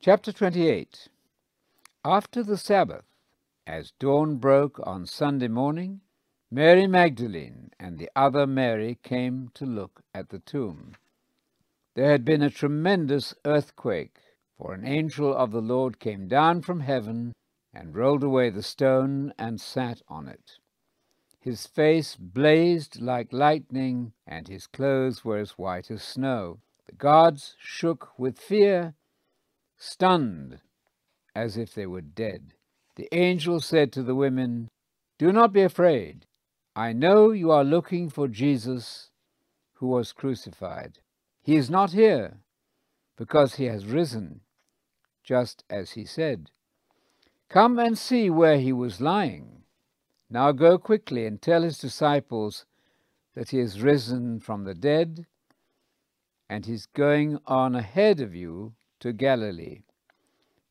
Chapter 28 After the Sabbath, as dawn broke on Sunday morning, Mary Magdalene and the other Mary came to look at the tomb. There had been a tremendous earthquake, for an angel of the Lord came down from heaven and rolled away the stone and sat on it. His face blazed like lightning, and his clothes were as white as snow. The guards shook with fear stunned as if they were dead. The angel said to the women, Do not be afraid. I know you are looking for Jesus who was crucified. He is not here, because he has risen, just as he said. Come and see where he was lying. Now go quickly and tell his disciples that he is risen from the dead, and he's going on ahead of you to Galilee.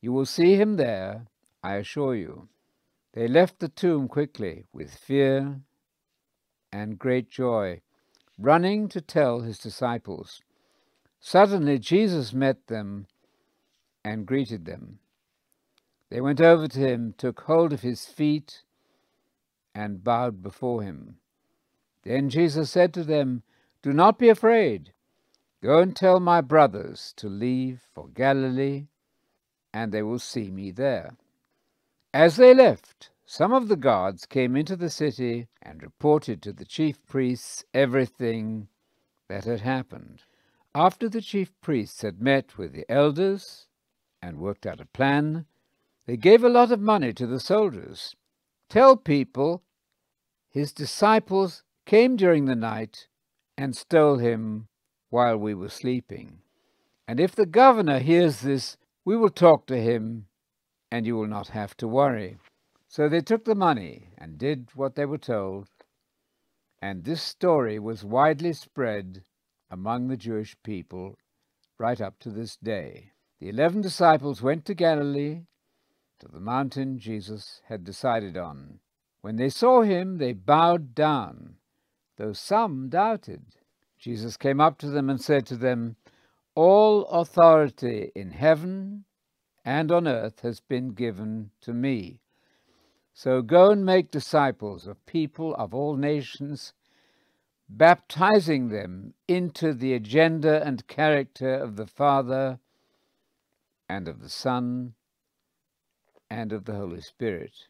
You will see him there, I assure you. They left the tomb quickly, with fear and great joy, running to tell his disciples. Suddenly Jesus met them and greeted them. They went over to him, took hold of his feet, and bowed before him. Then Jesus said to them, Do not be afraid. Go and tell my brothers to leave for Galilee, and they will see me there. As they left, some of the guards came into the city and reported to the chief priests everything that had happened. After the chief priests had met with the elders and worked out a plan, they gave a lot of money to the soldiers. Tell people his disciples came during the night and stole him while we were sleeping. And if the governor hears this, we will talk to him, and you will not have to worry. So they took the money and did what they were told. And this story was widely spread among the Jewish people right up to this day. The eleven disciples went to Galilee, to the mountain Jesus had decided on. When they saw him, they bowed down, though some doubted. Jesus came up to them and said to them, All authority in heaven and on earth has been given to me. So go and make disciples of people of all nations, baptizing them into the agenda and character of the Father and of the Son and of the Holy Spirit.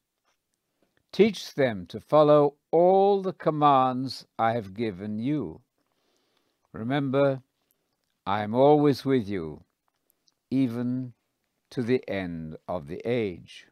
Teach them to follow all the commands I have given you. Remember, I am always with you, even to the end of the age.